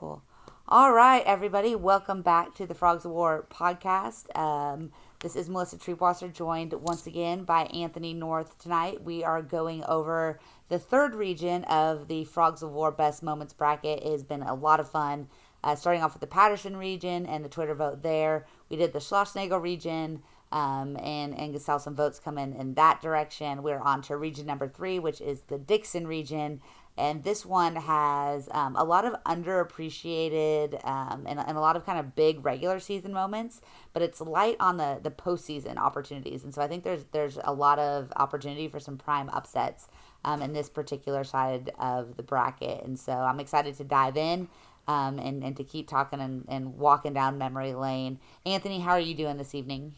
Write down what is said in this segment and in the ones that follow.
Cool. All right, everybody, welcome back to the Frogs of War podcast. Um, this is Melissa Triebwasser, joined once again by Anthony North tonight. We are going over the third region of the Frogs of War Best Moments bracket. It has been a lot of fun. Uh, starting off with the Patterson region and the Twitter vote there. We did the Schlossnagle region, um, and and saw some votes come in in that direction. We're on to region number three, which is the Dixon region, and this one has um, a lot of underappreciated um, and, and a lot of kind of big regular season moments, but it's light on the the postseason opportunities, and so I think there's there's a lot of opportunity for some prime upsets um, in this particular side of the bracket, and so I'm excited to dive in. Um, and, and to keep talking and, and walking down memory lane. Anthony, how are you doing this evening?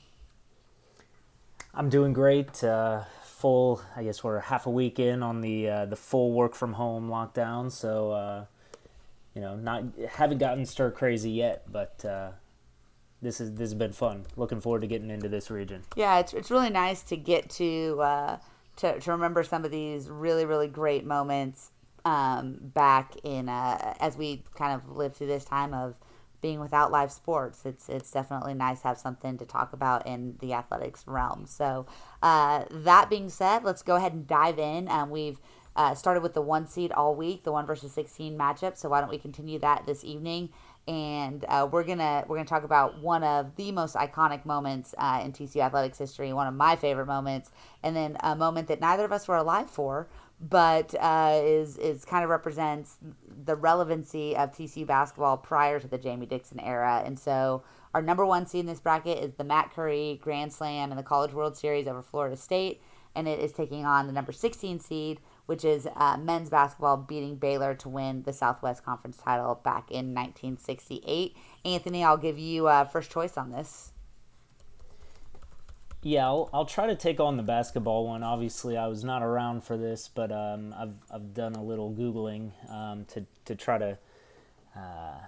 I'm doing great. Uh, full, I guess we're half a week in on the uh, the full work from home lockdown, so uh, you know, not haven't gotten stir crazy yet, but uh, this is this has been fun. Looking forward to getting into this region. Yeah, it's it's really nice to get to uh, to to remember some of these really really great moments um, back in uh, as we kind of live through this time of being without live sports, it's it's definitely nice to have something to talk about in the athletics realm. So, uh, that being said, let's go ahead and dive in. Um, we've uh, started with the one seed all week, the one versus sixteen matchup. So why don't we continue that this evening? And uh, we're gonna we're gonna talk about one of the most iconic moments uh, in TCU athletics history, one of my favorite moments, and then a moment that neither of us were alive for, but uh, is is kind of represents the relevancy of TCU basketball prior to the Jamie Dixon era. And so our number one seed in this bracket is the Matt Curry Grand Slam in the College World Series over Florida State, and it is taking on the number 16 seed, which is uh, men's basketball beating Baylor to win the Southwest Conference title back in 1968. Anthony, I'll give you uh, first choice on this. Yeah, I'll, I'll try to take on the basketball one. Obviously, I was not around for this, but um, I've, I've done a little Googling um, to, to try to uh,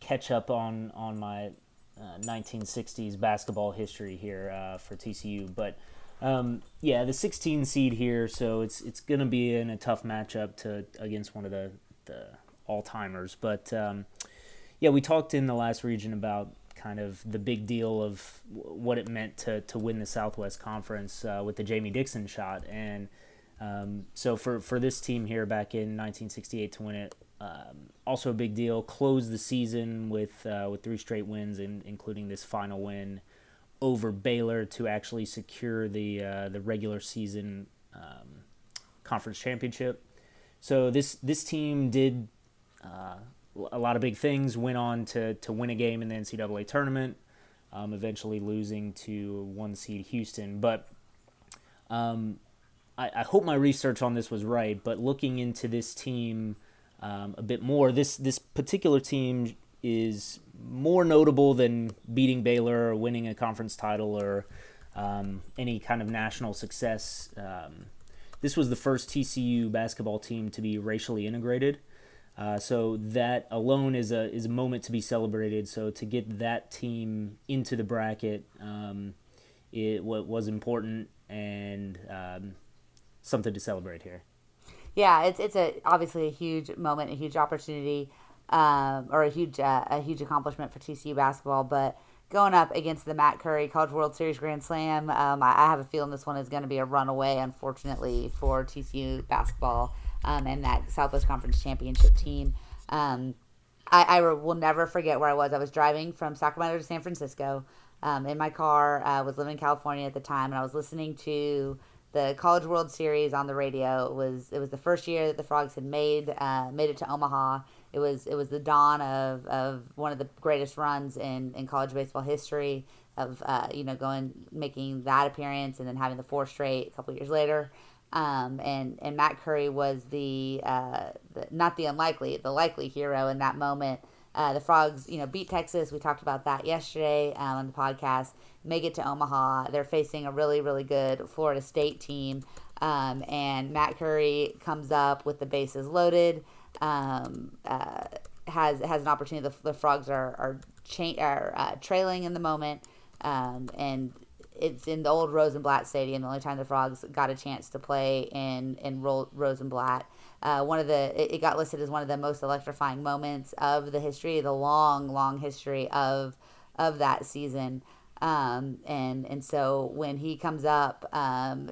catch up on, on my uh, 1960s basketball history here uh, for TCU. But um, yeah, the 16 seed here, so it's it's going to be in a tough matchup to against one of the, the all timers. But um, yeah, we talked in the last region about kind of the big deal of what it meant to, to win the Southwest Conference uh, with the Jamie Dixon shot. And um, so for, for this team here back in 1968 to win it, um, also a big deal. Close the season with uh, with three straight wins, in, including this final win over Baylor to actually secure the uh, the regular season um, conference championship. So this this team did uh, a lot of big things. Went on to, to win a game in the NCAA tournament, um, eventually losing to one seed Houston. But um, I, I, hope my research on this was right. But looking into this team um, a bit more, this this particular team is more notable than beating Baylor or winning a conference title or um, any kind of national success. Um, this was the first TCU basketball team to be racially integrated. Uh, so that alone is a is a moment to be celebrated. So to get that team into the bracket, um, it was important and um, something to celebrate here. Yeah, it's it's a obviously a huge moment, a huge opportunity, um, or a huge uh, a huge accomplishment for TCU basketball. But going up against the Matt Curry College World Series Grand Slam, um, I, I have a feeling this one is going to be a runaway, unfortunately, for TCU basketball um, and that Southwest Conference Championship team. Um, I, I, will never forget where I was. I was driving from Sacramento to San Francisco um, in my car. I was living in California at the time, and I was listening to the College World Series on the radio. It was it was the first year that the Frogs had made uh, made it to Omaha. It was it was the dawn of, of one of the greatest runs in, in college baseball history of uh, you know going making that appearance and then having the four straight a couple years later. Um, and and Matt Curry was the, uh, the, not the unlikely, the likely hero in that moment. Uh, the Frogs, you know, beat Texas. We talked about that yesterday um, on the podcast. Make it to Omaha. They're facing a really, really good Florida State team, um, and Matt Curry comes up with the bases loaded. Um, uh, has has an opportunity. The, the Frogs are are, cha- are uh, trailing in the moment, um, and it's in the old Rosenblatt Stadium. The only time the Frogs got a chance to play in in Ro- Rosenblatt. Uh, one of the it, it got listed as one of the most electrifying moments of the history, the long, long history of of that season. Um, and and so when he comes up um,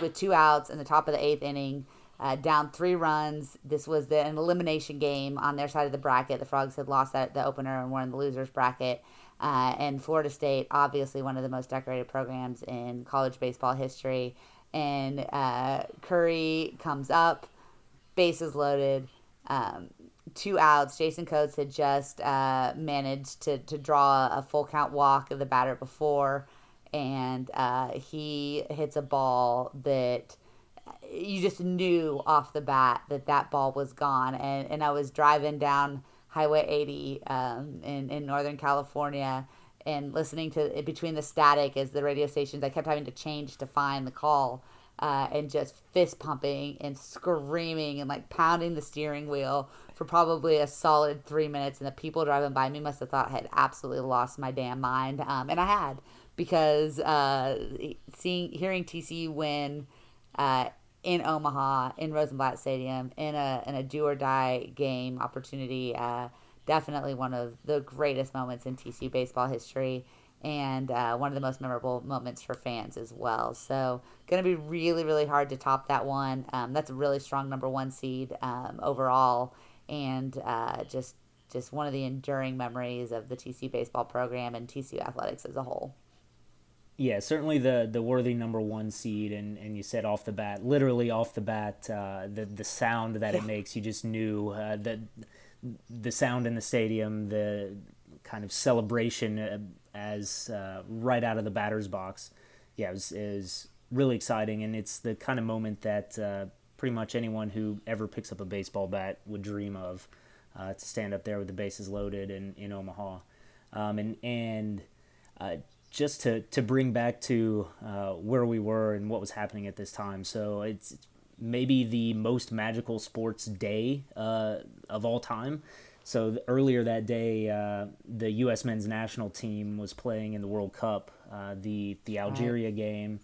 with two outs in the top of the eighth inning, uh, down three runs. This was the, an elimination game on their side of the bracket. The Frogs had lost that the opener and were in the losers bracket. Uh, and Florida State, obviously one of the most decorated programs in college baseball history. And uh, Curry comes up, bases loaded, um, two outs. Jason Coats had just uh, managed to, to draw a full count walk of the batter before, and uh, he hits a ball that you just knew off the bat that that ball was gone. And, and I was driving down Highway 80 um, in, in Northern California and listening to between the static as the radio stations, I kept having to change to find the call. Uh, and just fist pumping and screaming and like pounding the steering wheel for probably a solid three minutes. And the people driving by me must have thought I had absolutely lost my damn mind. Um, and I had because uh, seeing, hearing TCU win uh, in Omaha, in Rosenblatt Stadium, in a in a do or die game opportunity. Uh, definitely one of the greatest moments in TCU baseball history, and uh, one of the most memorable moments for fans as well. So, going to be really really hard to top that one. Um, that's a really strong number one seed um, overall, and uh, just just one of the enduring memories of the TCU baseball program and TCU athletics as a whole. Yeah, certainly the the worthy number one seed, and, and you said off the bat, literally off the bat, uh, the the sound that it makes, you just knew uh, that the sound in the stadium, the kind of celebration uh, as uh, right out of the batter's box, yeah, is is really exciting, and it's the kind of moment that uh, pretty much anyone who ever picks up a baseball bat would dream of, uh, to stand up there with the bases loaded in in Omaha, um, and and just to, to bring back to uh, where we were and what was happening at this time. So it's maybe the most magical sports day uh, of all time. So earlier that day, uh, the U.S. men's national team was playing in the World Cup, uh, the the Algeria right. game,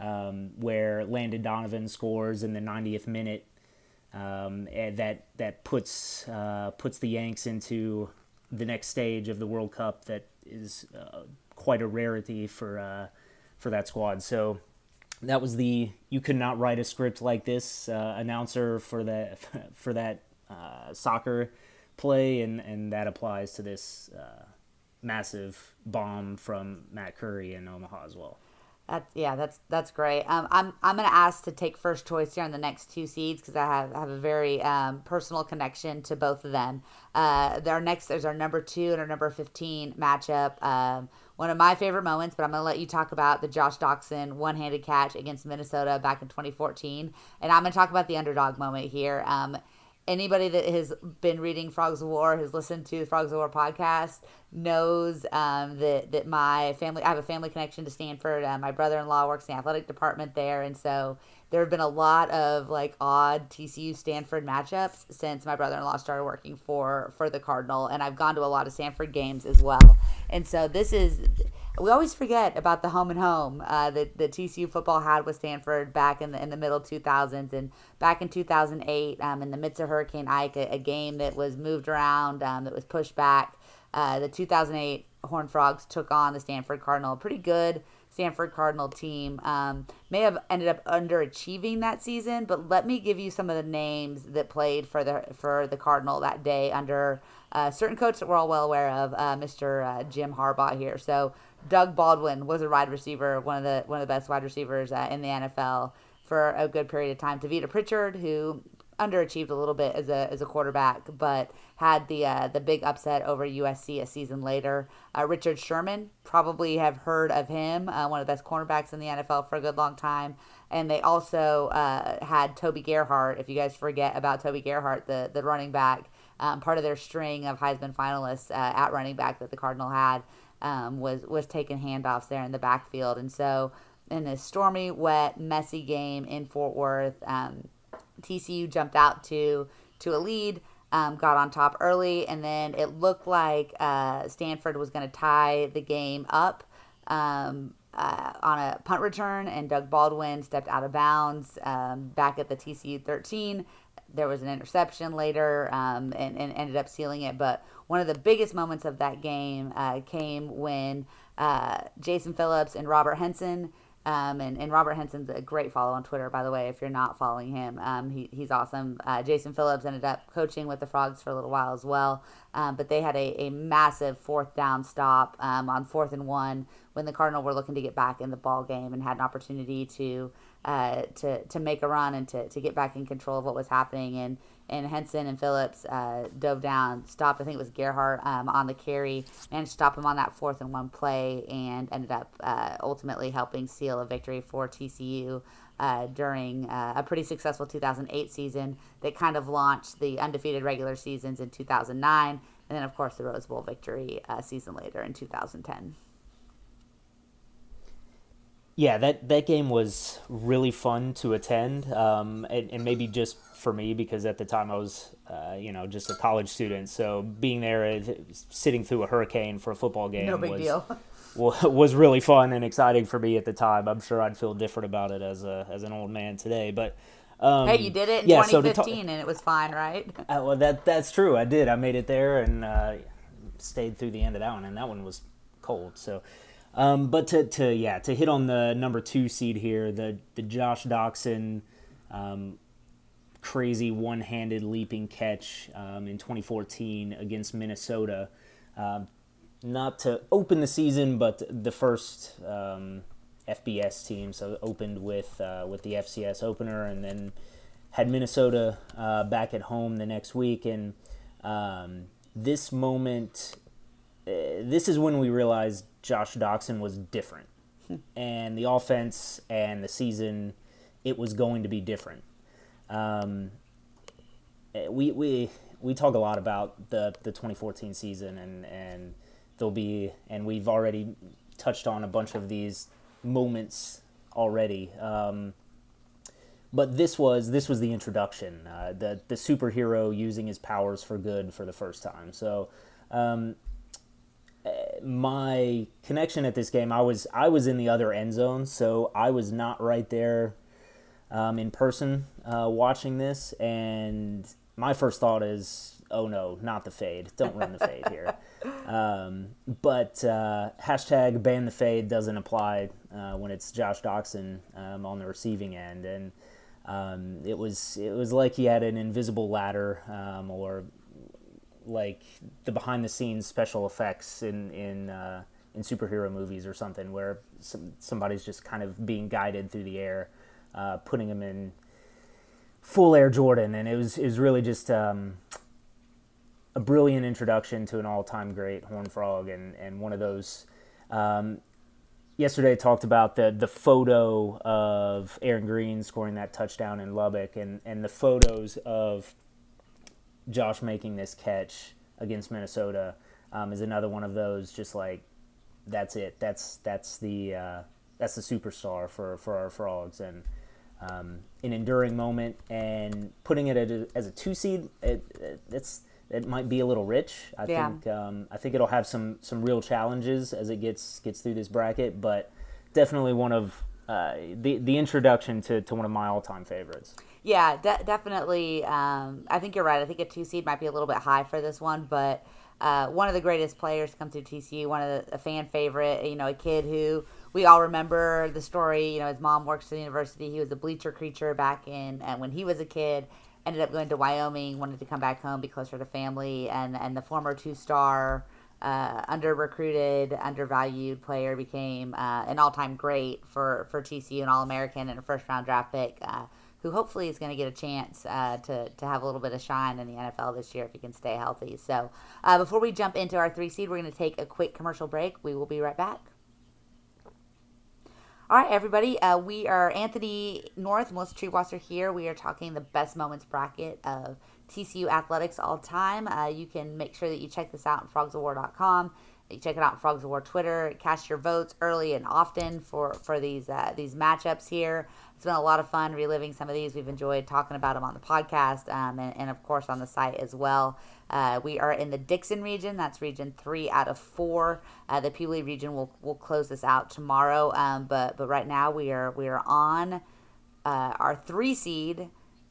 um, where Landon Donovan scores in the 90th minute. Um, that that puts uh, puts the Yanks into the next stage of the World Cup that is uh, quite a rarity for uh, for that squad. So that was the you could not write a script like this uh, announcer for that for that uh, soccer play, and and that applies to this uh, massive bomb from Matt Curry in Omaha as well. That's yeah, that's that's great. Um, I'm I'm gonna ask to take first choice here on the next two seeds because I have have a very um, personal connection to both of them. Uh, our next there's our number two and our number fifteen matchup. Um, one of my favorite moments, but I'm gonna let you talk about the Josh Doctson one-handed catch against Minnesota back in 2014, and I'm gonna talk about the underdog moment here. Um, anybody that has been reading Frogs of War, has listened to the Frogs of War podcast, knows um, that that my family, I have a family connection to Stanford. Uh, my brother-in-law works in the athletic department there, and so there have been a lot of like odd TCU Stanford matchups since my brother-in-law started working for for the Cardinal, and I've gone to a lot of Stanford games as well. And so this is we always forget about the home and home uh, that, that TCU football had with Stanford back in the in the middle 2000s and back in 2008 um, in the midst of Hurricane Ike, a, a game that was moved around, um, that was pushed back. Uh, the 2008 Horned Frogs took on the Stanford Cardinal, pretty good Stanford Cardinal team. Um, may have ended up underachieving that season, but let me give you some of the names that played for the for the Cardinal that day under uh, certain coach that we're all well aware of, uh, Mr. Uh, Jim Harbaugh here. So Doug Baldwin was a wide receiver, one of the one of the best wide receivers uh, in the NFL for a good period of time. Tavita Pritchard, who underachieved a little bit as a as a quarterback, but had the uh, the big upset over USC a season later. Uh, Richard Sherman, probably have heard of him, uh, one of the best cornerbacks in the NFL for a good long time. And they also uh, had Toby Gerhart. If you guys forget about Toby Gerhart, the the running back, um, part of their string of Heisman finalists uh, at running back that the Cardinal had um, was was taking handoffs there in the backfield, and so in this stormy, wet, messy game in Fort Worth, um, TCU jumped out to to a lead. Um, got on top early, and then it looked like uh, Stanford was going to tie the game up. Um, uh, on a punt return, and Doug Baldwin stepped out of bounds um, back at the TCU 13. There was an interception later um, and, and ended up sealing it. But one of the biggest moments of that game uh, came when uh, Jason Phillips and Robert Henson um, and, and Robert Henson's a great follow on Twitter, by the way, if you're not following him. Um, he, he's awesome. Uh, Jason Phillips ended up coaching with the Frogs for a little while as well. Um, but they had a, a massive fourth down stop um, on fourth and one when the Cardinal were looking to get back in the ball game and had an opportunity to uh, to, to make a run and to, to get back in control of what was happening. And and Henson and Phillips uh, dove down, stopped. I think it was Gerhart um, on the carry, managed to stop him on that fourth and one play, and ended up uh, ultimately helping seal a victory for TCU. Uh, during uh, a pretty successful 2008 season that kind of launched the undefeated regular seasons in 2009, and then, of course, the Rose Bowl victory a uh, season later in 2010 yeah, that, that game was really fun to attend, um, and, and, maybe just for me because at the time I was, uh, you know, just a college student. So being there, uh, sitting through a hurricane for a football game no big was, deal. was really fun and exciting for me at the time. I'm sure I'd feel different about it as a as an old man today, but. Um, hey, you did it in yeah, 2015 so ta- and it was fine, right? Uh, well, that that's true. I did. I made it there and uh, stayed through the end of that one, and that one was cold. So um, but to, to yeah to hit on the number two seed here, the the Josh Doctson um, crazy one handed leaping catch um, in 2014 against Minnesota. Um, not to open the season, but the first um, FBS team. So opened with uh, with the FCS opener, and then had Minnesota uh, back at home the next week. And um, this moment, uh, this is when we realized Josh Doctson was different. and the offense and the season, it was going to be different. Um, we, we, we talk a lot about the, the 2014 season, and, and there'll be, and we've already touched on a bunch of these moments already. Um, but this was this was the introduction, uh, the the superhero using his powers for good for the first time. So um, my connection at this game, I was I was in the other end zone, so I was not right there um, in person uh, watching this. And my first thought is, oh no, not the fade! Don't run the fade here. Um, but uh, hashtag ban the fade doesn't apply uh, when it's Josh Doctson um, on the receiving end, and um, it was it was like he had an invisible ladder um, or like the behind the scenes special effects in in uh, in superhero movies or something where some, somebody's just kind of being guided through the air, uh, putting them in full Air Jordan, and it was it was really just um, a brilliant introduction to an all time great Horn Frog, and and one of those. Um, yesterday, I talked about the the photo of Aaron Green scoring that touchdown in Lubbock, and and the photos of Josh making this catch against Minnesota um, is another one of those. Just like that's it. That's that's the uh, that's the superstar for for our frogs and um, an enduring moment. And putting it a, as a two seed, it, it, it's it might be a little rich. I yeah. think um, I think it'll have some some real challenges as it gets gets through this bracket, but definitely one of uh, the the introduction to, to one of my all time favorites. Yeah, de- definitely. Um, I think you're right. I think a two seed might be a little bit high for this one, but uh, one of the greatest players to come through TCU, one of the a fan favorite. You know, a kid who we all remember the story. You know, his mom works at the university. He was a bleacher creature back in and when he was a kid. Ended up going to Wyoming, wanted to come back home, be closer to family, and and the former two star. Uh, under recruited, undervalued player became uh, an all time great for, for TCU, an All American, and a first round draft pick. Uh, who hopefully is going to get a chance uh, to, to have a little bit of shine in the NFL this year if he can stay healthy. So, uh, before we jump into our three seed, we're going to take a quick commercial break. We will be right back. All right, everybody. Uh, we are Anthony North, Melissa Triebwasser here. We are talking the best moments bracket of TCU athletics all time. Uh, you can make sure that you check this out on frogsowar.com check it out Frogs of War Twitter. Cast your votes early and often for for these uh, these matchups here. It's been a lot of fun reliving some of these. We've enjoyed talking about them on the podcast um, and, and, of course, on the site as well. Uh, we are in the Dixon region. That's region three out of four. Uh, the Pewley region will will close this out tomorrow. Um, but but right now we are we are on uh, our three seed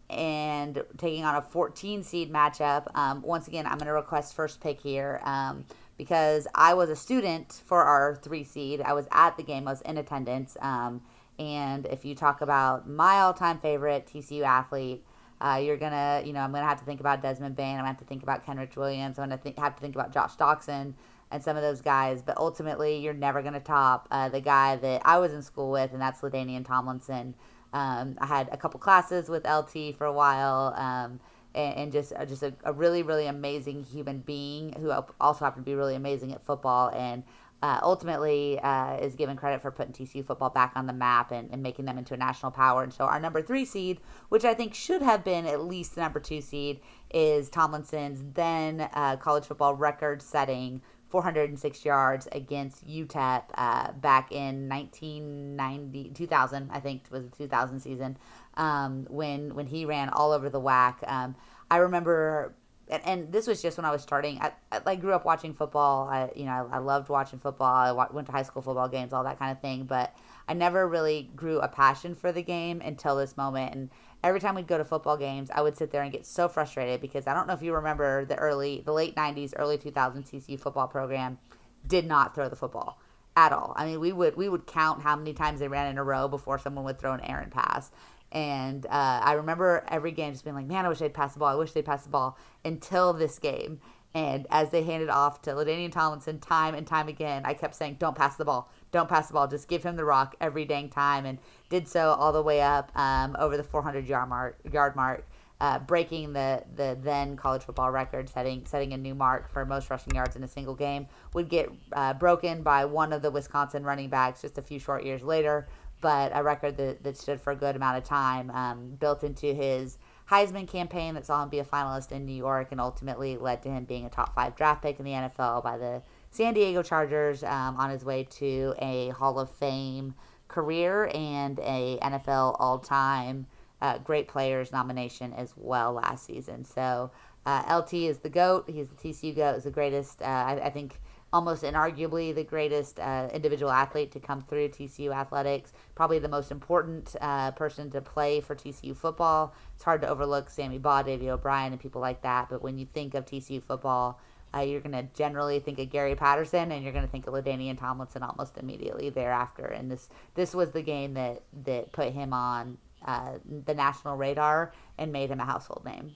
and taking on a 14 seed matchup. Um, once again, I'm going to request first pick here um, because I was a student for our three seed. I was at the game. I was in attendance. Um, and if you talk about my all time favorite TCU athlete, uh, you're gonna, you know, I'm gonna have to think about Desmond Bane. I'm gonna have to think about Kenrich Williams. I'm gonna think, have to think about Josh Doctson and some of those guys. But ultimately, you're never gonna top uh, the guy that I was in school with, and that's LaDainian Tomlinson. Um, I had a couple classes with LT for a while, um, and, and, just uh, just a, a, really really amazing human being who also happened to be really amazing at football. And uh, ultimately uh, is given credit for putting TCU football back on the map and, and, making them into a national power. And so our number three seed, which I think should have been at least the number two seed, is Tomlinson's then uh, college football record setting 406 yards against UTEP uh, back in 1990, 2000, I think it was the 2000 season, um, when when he ran all over the WAC. Um, I remember and, and this was just when I was starting. I, I grew up watching football. I you know I, I loved watching football. I went to high school football games, all that kind of thing. But I never really grew a passion for the game until this moment. And every time we'd go to football games, I would sit there and get so frustrated because I don't know if you remember the early, the late '90s, early 2000s TCU football program did not throw the football at all. I mean, we would we would count how many times they ran in a row before someone would throw an errant pass. And uh, I remember every game just being like, man, I wish they'd pass the ball. I wish they'd pass the ball until this game. And as they handed off to LaDainian Tomlinson time and time again, I kept saying, don't pass the ball. Don't pass the ball. Just give him the rock every dang time. And did so all the way up um, over the 400 yard mark, yard mark uh, breaking the, the then college football record, setting, setting a new mark for most rushing yards in a single game. Would get uh, broken by one of the Wisconsin running backs just a few short years later but a record that, that stood for a good amount of time, um, built into his Heisman campaign that saw him be a finalist in New York and ultimately led to him being a top five draft pick in the NFL by the San Diego Chargers um, on his way to a Hall of Fame career and a NFL all time uh, great players nomination as well last season. So uh, LT is the GOAT. He's the TCU GOAT. Is the greatest, uh, I, I think almost inarguably the greatest uh, individual athlete to come through TCU athletics, probably the most important uh, person to play for TCU football. It's hard to overlook Sammy Baugh, Davey O'Brien, and people like that, but when you think of TCU football, uh, you're going to generally think of Gary Patterson, and you're going to think of LaDainian Tomlinson almost immediately thereafter. And this this was the game that that put him on uh, the national radar and made him a household name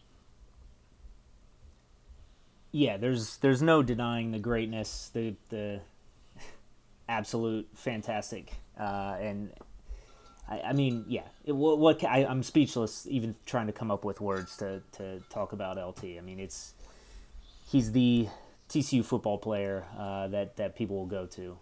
yeah, there's there's no denying the greatness, the the absolute fantastic, uh, and I, I, mean, yeah, it, what, what I, am speechless even trying to come up with words to to talk about LT. I mean, it's he's the TCU football player uh, that that people will go to,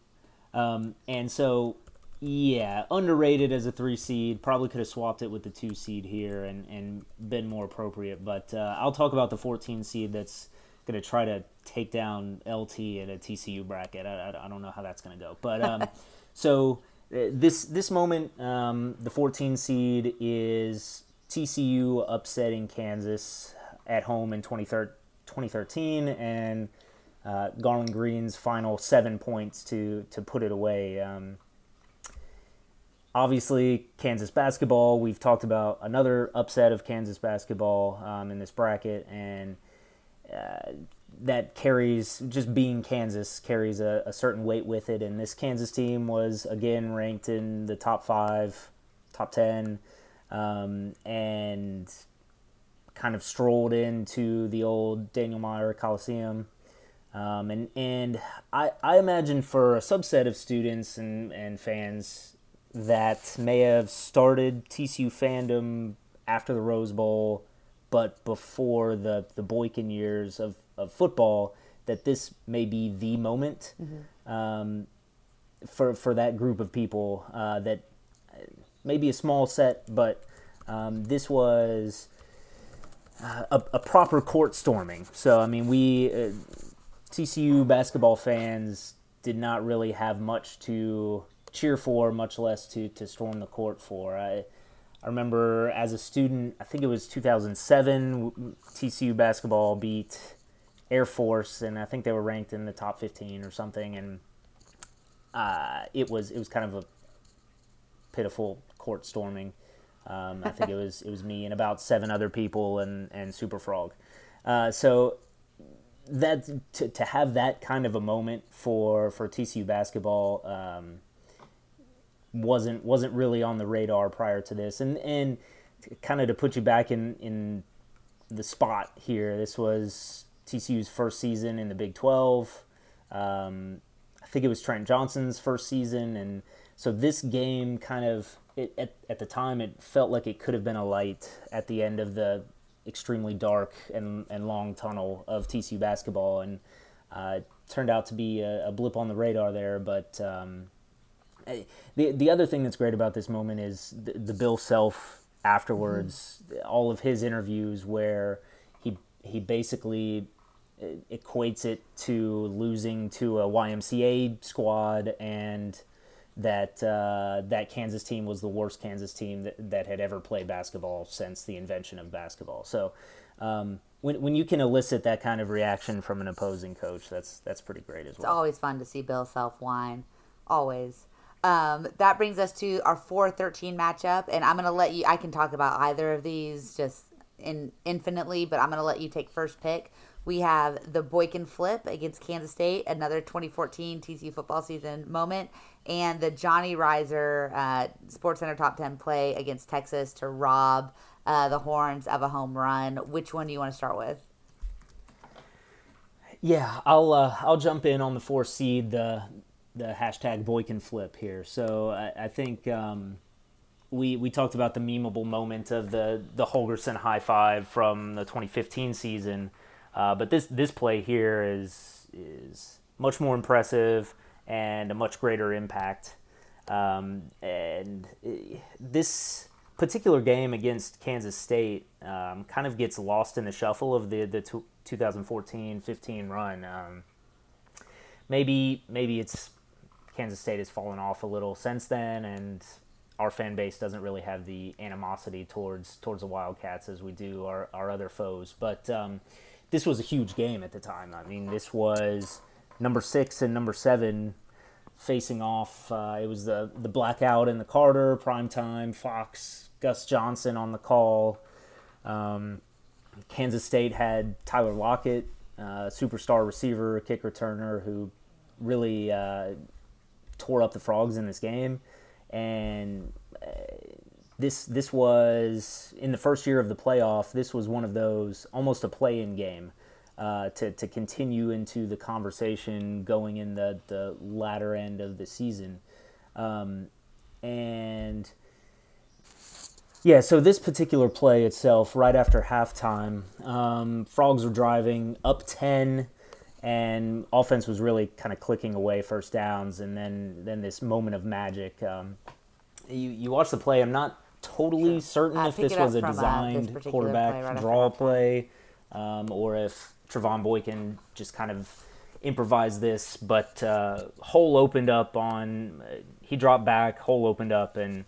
um, and so yeah, underrated as a three seed. Probably could have swapped it with the two seed here and, and been more appropriate. But uh, I'll talk about the 14 seed that's going to try to take down LT in a TCU bracket. I, I, I don't know how that's going to go. But um, so uh, this this moment, um, the 14 seed is TCU upsetting Kansas at home in 2013 and uh, Garlon Green's final seven points to to put it away. Um, obviously, Kansas basketball. We've talked about another upset of Kansas basketball um, in this bracket, and that carries just being Kansas carries a, a, certain weight with it. And this Kansas team was again ranked in the top five, top ten, um, and kind of strolled into the old Daniel Meyer Coliseum. Um, and and I, I imagine for a subset of students and, and fans that may have started TCU fandom after the Rose Bowl but before the the Boykin years of, of football, that this may be the moment mm-hmm. um, for for that group of people uh, that maybe a small set, but um, this was uh, a, a, proper court storming. So I mean, we uh, TCU basketball fans did not really have much to cheer for, much less to, to storm the court for. I, I remember as a student, I think it was 2007, TCU basketball beat Air Force, and I think they were ranked in the top 15 or something, and uh, it was it was kind of a pitiful court storming. Um, I think it was it was me and about seven other people and and Super Frog. Uh, so that to, to have that kind of a moment for for TCU basketball um, wasn't wasn't really on the radar prior to this, and and kind of to put you back in in the spot here. This was TCU's first season in the Big Twelve. Um, I think it was Trent Johnson's first season, and so this game kind of it, at at the time it felt like it could have been a light at the end of the extremely dark and, and long tunnel of TCU basketball, and uh, turned out to be a, a, blip on the radar there. But um, the the other thing that's great about this moment is the, the Bill Self afterwards, mm-hmm. all of his interviews where he he basically uh, equates it to losing to a YMCA squad and that uh, that Kansas team was the worst Kansas team that, that had ever played basketball since the invention of basketball. So um, when, when you can elicit that kind of reaction from an opposing coach, that's that's pretty great as well. It's always fun to see Bill Self whine, always. Um, that brings us to our 4-13 matchup, and I'm going to let you. I can talk about either of these just in infinitely, but I'm going to let you take first pick. We have the Boykin flip against Kansas State, another 2014 TCU football season moment, and the Johnny Rizer uh, Sports Center top 10 play against Texas to rob uh, the horns of a home run. Which one do you want to start with? Yeah, I'll uh, I'll jump in on the four seed the the hashtag Boykin flip here. So I, I think um, we we talked about the memeable moment of the the Holgorsen high five from the 2015 season, uh, but this this play here is is much more impressive and a much greater impact. Um, and this particular game against Kansas State um, kind of gets lost in the shuffle of the the 2014-15 run. Um, maybe maybe it's Kansas State has fallen off a little since then, and our fan base doesn't really have the animosity towards towards the Wildcats as we do our, our other foes. But um, this was a huge game at the time. I mean, this was number six and number seven facing off. Uh, it was the the blackout in the Carter prime time. Fox Gus Johnson on the call. Um, Kansas State had Tyler Lockett, uh, superstar receiver, kick returner, who really uh, tore up the frogs in this game. And uh, this this was in the first year of the playoff. This was one of those almost a play-in game uh, to, to continue into the conversation going in the, the latter end of the season. Um, and yeah, so this particular play itself, right after halftime, um, Frogs were driving up 10 and offense was really kind of clicking away first downs and then then this moment of magic um, you you watch the play i'm not totally certain uh, if this was a uh, designed uh, quarterback play right draw play um, or if Trevone Boykin just kind of improvised this, but uh, hole opened up on. Uh, he dropped back, hole opened up, and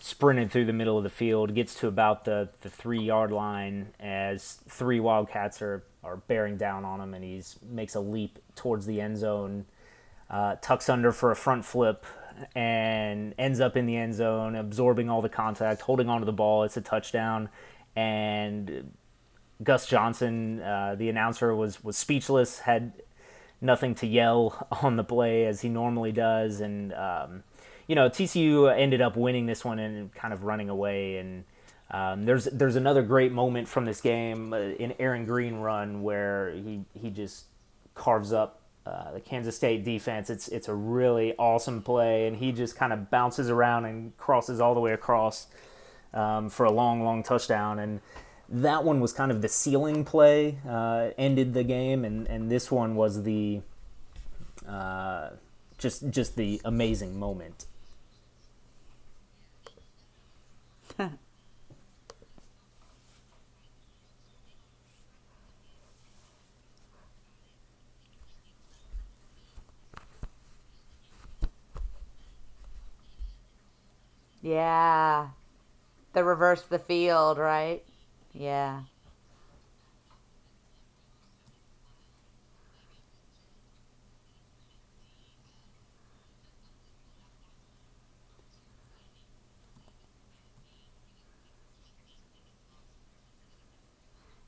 sprinted through the middle of the field. Gets to about the, the three yard line as three Wildcats are, are bearing down on him, and he makes a leap towards the end zone, uh, tucks under for a front flip, and ends up in the end zone, absorbing all the contact, holding onto the ball. It's a touchdown, and Gus Johnson, uh, the announcer, was was speechless, had nothing to yell on the play as he normally does, and um, you know TCU ended up winning this one and kind of running away. And um, there's there's another great moment from this game uh, in Aaron Green run where he he just carves up uh, the Kansas State defense. It's it's a really awesome play, and he just kind of bounces around and crosses all the way across um, for a long, long touchdown. And that one was kind of the ceiling play, uh, ended the game, and, and this one was the uh, just just the amazing moment. Yeah. The reverse the field, right? Yeah.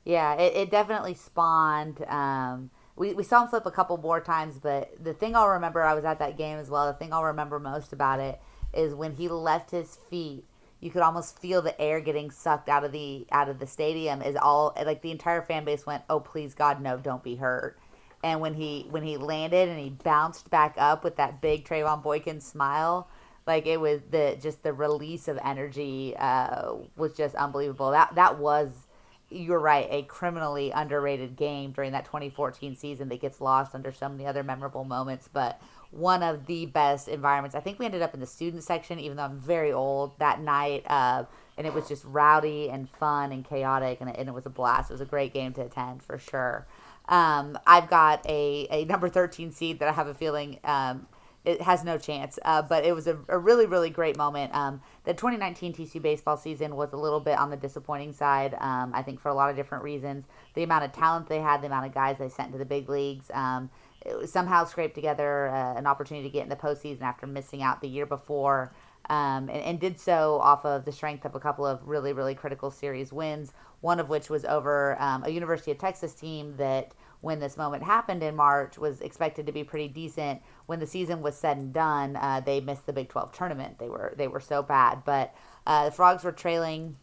Yeah, it, it definitely spawned. Um, we, we saw him flip a couple more times, but the thing I'll remember, I was at that game as well. The thing I'll remember most about it is when he left his feet. You could almost feel the air getting sucked out of the out of the stadium. Is all like the entire fan base went, "Oh please God, no, don't be hurt." And when he when he landed and he bounced back up with that big Trevone Boykin smile, like it was the just the release of energy uh, was just unbelievable. That that was you're right, a criminally underrated game during that 2014 season that gets lost under so many other memorable moments. But one of the best environments. I think we ended up in the student section, even though I'm very old that night. Uh, and it was just rowdy and fun and chaotic, and it, and it was a blast. It was a great game to attend for sure. Um, I've got a, a number 13 seed that I have a feeling um, it has no chance. Uh, but it was a, a, really, really great moment. Um, the 2019 TCU baseball season was a little bit on the disappointing side, um, I think, for a lot of different reasons. The amount of talent they had, the amount of guys they sent to the big leagues. Somehow scraped together uh, an opportunity to get in the postseason after missing out the year before. Um, and, and, did so off of the strength of a couple of really, really critical series wins, one of which was over um, a University of Texas team that when this moment happened in March was expected to be pretty decent. When the season was said and done, uh, they missed the Big 12 tournament. They were they were so bad, but uh, the Frogs were trailing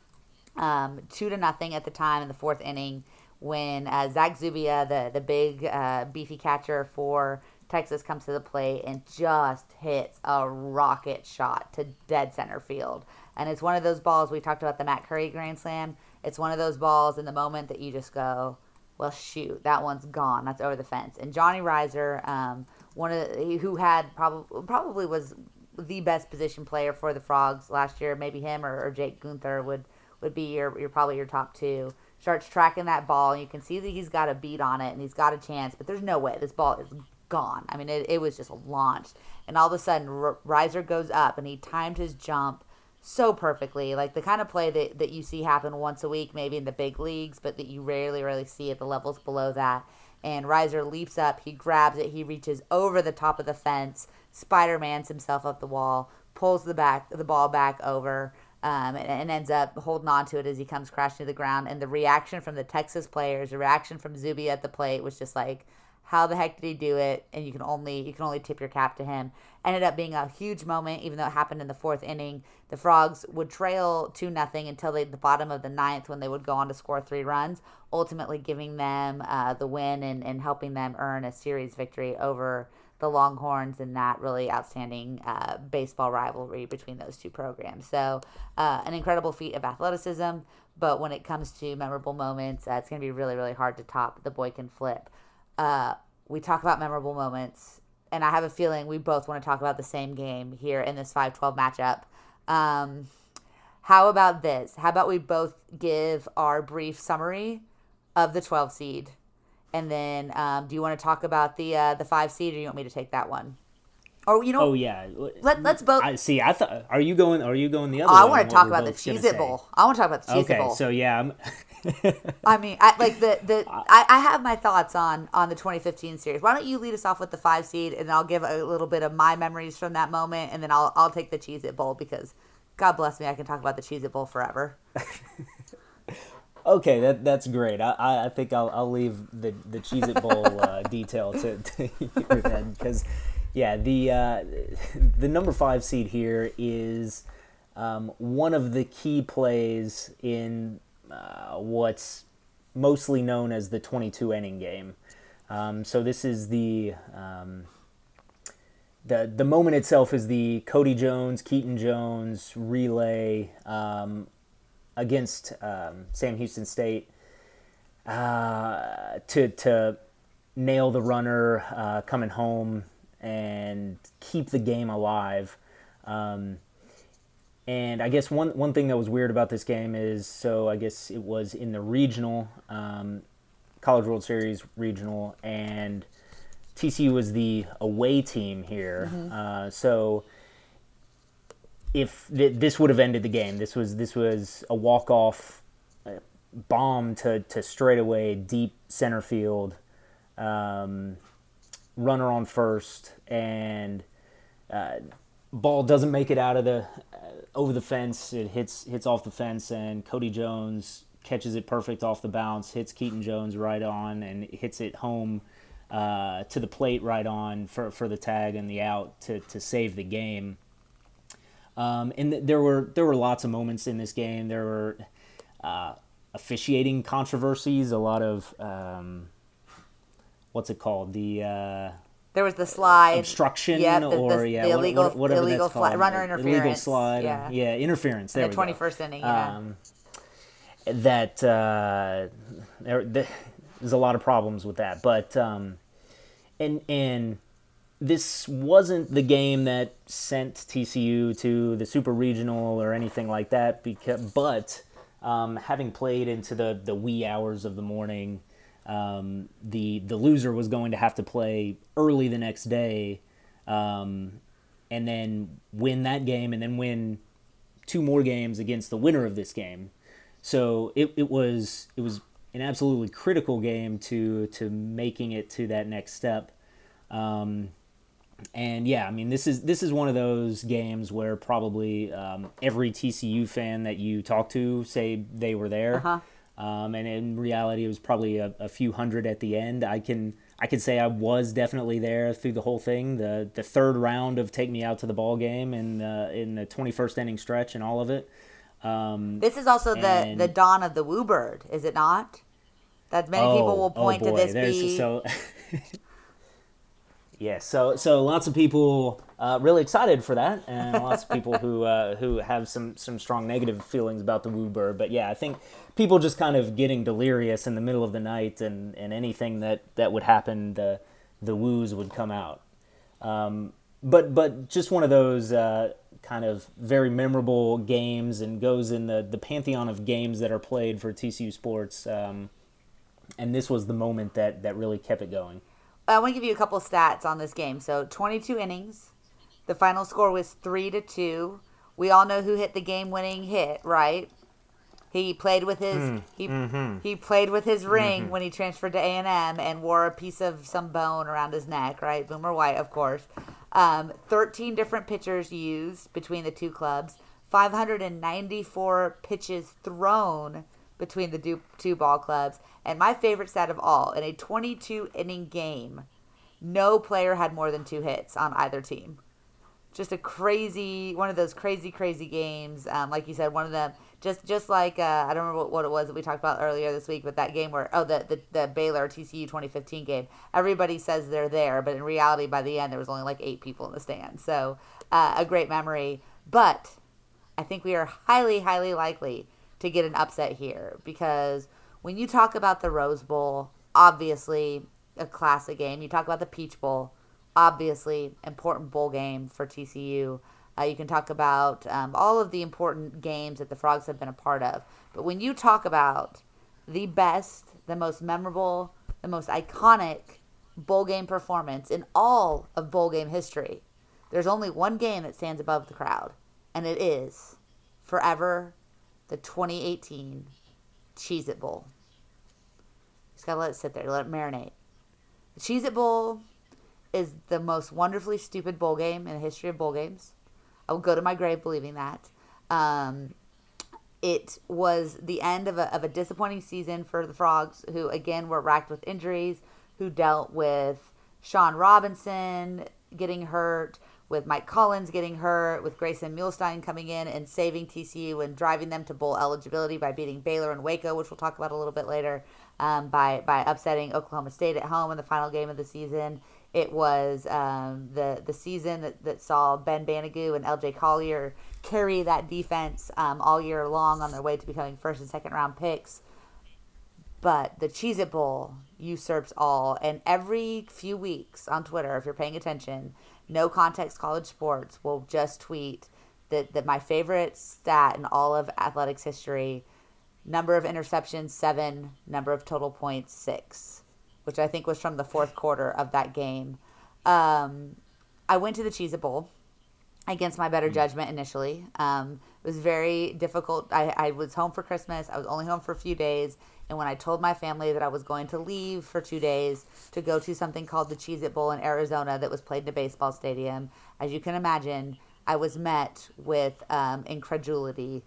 um, two to nothing at the time in the fourth inning when uh, Zach Zubia, the the big uh, beefy catcher for Texas, comes to the plate and just hits a rocket shot to dead center field. And it's one of those balls we talked about the Matt Curry Grand Slam. It's one of those balls in the moment that you just go, well, shoot, that one's gone. That's over the fence. And Johnny Rizer, um, one of the, who had probably probably was the best position player for the Frogs last year. Maybe him or, or Jake Guenther would would be your, your probably your top two. Starts tracking that ball, and you can see that he's got a beat on it, and he's got a chance. But there's no way this ball is gone. I mean, it, it was just launched, and all of a sudden, R- Rizer goes up, and he timed his jump so perfectly. Like the kind of play that, that you see happen once a week, maybe in the big leagues, but that you rarely, rarely see at the levels below that. And Rizer leaps up, he grabs it, he reaches over the top of the fence, Spider Man's himself up the wall, pulls the back the ball back over, um, and, and, ends up holding on to it as he comes crashing to the ground. And the reaction from the Texas players, the reaction from Zuby at the plate was just like, how the heck did he do it? And you can only you can only tip your cap to him. Ended up being a huge moment, even though it happened in the fourth inning. The Frogs would trail two nothing until they, the bottom of the ninth, when they would go on to score three runs, ultimately giving them uh, the win and, and helping them earn a series victory over the Longhorns and that really outstanding uh, baseball rivalry between those two programs. So, uh, an incredible feat of athleticism. But when it comes to memorable moments, uh, it's going to be really, really hard to top the Boykin flip uh, we talk about memorable moments, and I have a feeling we both want to talk about the same game here in this 5 12 matchup. Um, how about this? How about we both give our brief summary of the 12 seed? And then, um, do you want to talk about the uh, the five seed, or do you want me to take that one? Or you know? Oh yeah. Let, let's both. I see. I thought. Are you going? Are you going the other? Oh, I want to talk about the Cheez It Bowl. I want to talk about the Cheez It okay, Bowl. so yeah. I mean, I, like the the I, I have my thoughts on on the 2015 series. Why don't you lead us off with the five seed, and I'll give a little bit of my memories from that moment, and then I'll I'll take the Cheez It Bowl because, God bless me, I can talk about the Cheez It Bowl forever. okay, that that's great. I, I think I'll I'll leave the the Cheez It Bowl uh, detail to, to your then because yeah the uh, the number five seed here is. Um, one of the key plays in uh, what's mostly known as the 22 inning game. Um, so this is the um, the the moment itself is the Cody Jones Keaton Jones relay um, against um, Sam Houston State uh, to to nail the runner uh, coming home and keep the game alive. Um, and I guess one, one thing that was weird about this game is so I guess it was in the regional, um, College World Series regional, and TCU was the away team here. Mm-hmm. Uh, so if th- this would have ended the game. This was this was a walk off uh, bomb to to straightaway deep center field, um, runner on first, and uh, ball doesn't make it out of the uh, over the fence. It hits hits off the fence, and Cody Jones catches it perfect off the bounce, hits Keaton Jones right on, and hits it home. Uh, to the plate right on for, for the tag and the out to, to save the game. Um, and th- there were there were lots of moments in this game. There were uh, officiating controversies, a lot of um, what's it called? The uh, there was the slide obstruction, yep, the, or the, yeah, the illegal, what, whatever illegal that's called. Fly, runner interference, illegal slide, yeah, yeah interference. There in the twenty first inning, yeah. Um, that uh, there, there's a lot of problems with that, but um, and and this wasn't the game that sent TCU to the Super Regional or anything like that. Because, but um, having played into the, the wee hours of the morning, um, the the loser was going to have to play early the next day, um, and then win that game, and then win two more games against the winner of this game. So it, it was it was an absolutely critical game to to making it to that next step. Um, and yeah, I mean this is this is one of those games where probably um, every TCU fan that you talk to say they were there, Uh-huh. um, and in reality it was probably a, a few hundred at the end. I can I can say I was definitely there through the whole thing. The the third round of take me out to the ball game and uh, in the twenty first inning stretch and all of it. Um, This is also the and- the dawn of the Woo Bird, is it not? That many people will point oh boy, to this there's be so yeah so so lots of people uh, really excited for that and lots of people who uh, who have some some strong negative feelings about the woo bird but yeah i think people just kind of getting delirious in the middle of the night and and anything that that would happen the the woos would come out um, but but just one of those uh, kind of very memorable games and goes in the the pantheon of games that are played for TCU sports um, and this was the moment that that really kept it going. I want to give you a couple stats on this game. So 22 innings. The final score was 3 to 2. We all know who hit the game-winning hit, right? He played with his hmm. he mm-hmm. he played with his ring mm-hmm. when he transferred to A&M and wore a piece of some bone around his neck, right? Boomer White, of course. Um, 13 different pitchers used between the two clubs. 594 pitches thrown between the two ball clubs. And my favorite stat of all, in a 22 inning game, no player had more than two hits on either team. Just a crazy, one of those crazy, crazy games. Um, like you said, one of them, just just like, uh, I don't remember what, what it was that we talked about earlier this week, but that game where, oh, the, the, the Baylor TCU 2015 game. Everybody says they're there, but in reality, by the end, there was only like eight people in the stand. So uh, a great memory. But I think we are highly, highly likely to get an upset here because when you talk about the Rose Bowl, obviously a classic game. You talk about the Peach Bowl, obviously important bowl game for TCU. Uh, you can talk about um, all of the important games that the Frogs have been a part of. But when you talk about the best, the most memorable, the most iconic bowl game performance in all of bowl game history, there's only one game that stands above the crowd, and it is forever the 2018 Cheez It Bowl. Just gotta let it sit there, let it marinate. The Cheez It Bowl is the most wonderfully stupid bowl game in the history of bowl games. I will go to my grave believing that. Um, it was the end of a, of a disappointing season for the Frogs, who again were racked with injuries, who dealt with Shawn Robinson getting hurt, with Mike Collins getting hurt, with Grayson Muehlstein coming in and saving TCU and driving them to bowl eligibility by beating Baylor and Waco, which we'll talk about a little bit later, um, by by upsetting Oklahoma State at home in the final game of the season. It was um, the the season that, that saw Ben Banogu and LJ Collier carry that defense um, all year long on their way to becoming first and second round picks. But the Cheez It Bowl usurps all. And every few weeks on Twitter, if you're paying attention, No Context College Sports will just tweet that, that my favorite stat in all of athletics history number of interceptions, seven, number of total points, six, which I think was from the fourth quarter of that game. Um, I went to the Cheez It Bowl. against my better judgment initially. Um, it was very difficult. I, I was home for Christmas. I was only home for a few days. And when I told my family that I was going to leave for two days to go to something called the Cheez It Bowl in Arizona that was played in a baseball stadium, as you can imagine, I was met with um, incredulity